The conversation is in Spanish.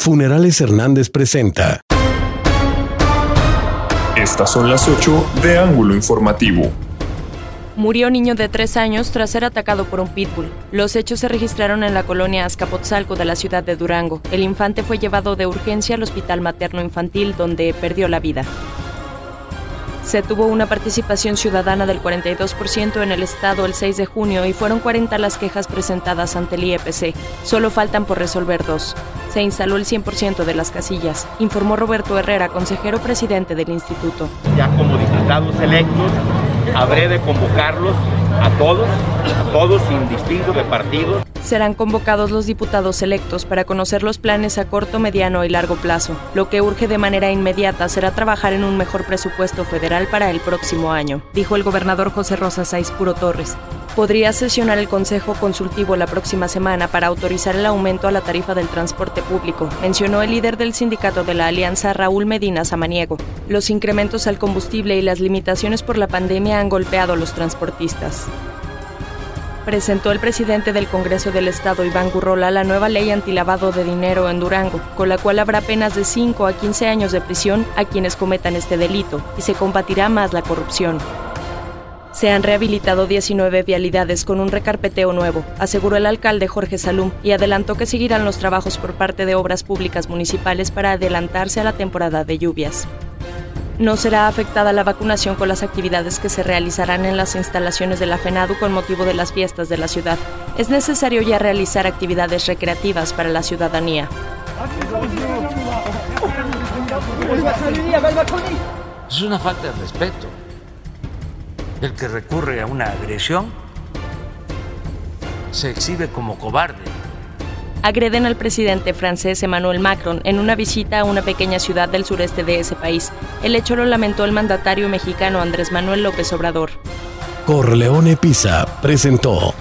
Funerales Hernández presenta. Estas son las 8 de Ángulo Informativo. Murió niño de tres años tras ser atacado por un pitbull. Los hechos se registraron en la colonia Azcapotzalco de la ciudad de Durango. El infante fue llevado de urgencia al hospital materno infantil donde perdió la vida. Se tuvo una participación ciudadana del 42% en el estado el 6 de junio y fueron 40 las quejas presentadas ante el IEPC. Solo faltan por resolver dos. Se instaló el 100% de las casillas, informó Roberto Herrera, consejero presidente del instituto. Ya como diputados electos, habré de convocarlos a todos, a todos sin distinto de partido. Serán convocados los diputados electos para conocer los planes a corto, mediano y largo plazo. Lo que urge de manera inmediata será trabajar en un mejor presupuesto federal para el próximo año, dijo el gobernador José Rosa Saiz Puro Torres. Podría sesionar el Consejo Consultivo la próxima semana para autorizar el aumento a la tarifa del transporte público, mencionó el líder del sindicato de la Alianza, Raúl Medina Samaniego. Los incrementos al combustible y las limitaciones por la pandemia han golpeado a los transportistas presentó el presidente del Congreso del Estado, Iván Gurrola, la nueva ley antilavado de dinero en Durango, con la cual habrá penas de 5 a 15 años de prisión a quienes cometan este delito y se combatirá más la corrupción. Se han rehabilitado 19 vialidades con un recarpeteo nuevo, aseguró el alcalde Jorge Salum, y adelantó que seguirán los trabajos por parte de obras públicas municipales para adelantarse a la temporada de lluvias. No será afectada la vacunación con las actividades que se realizarán en las instalaciones de la FENADU con motivo de las fiestas de la ciudad. Es necesario ya realizar actividades recreativas para la ciudadanía. Es una falta de respeto. El que recurre a una agresión se exhibe como cobarde agreden al presidente francés Emmanuel Macron en una visita a una pequeña ciudad del sureste de ese país. El hecho lo lamentó el mandatario mexicano Andrés Manuel López Obrador. Corleone Pisa presentó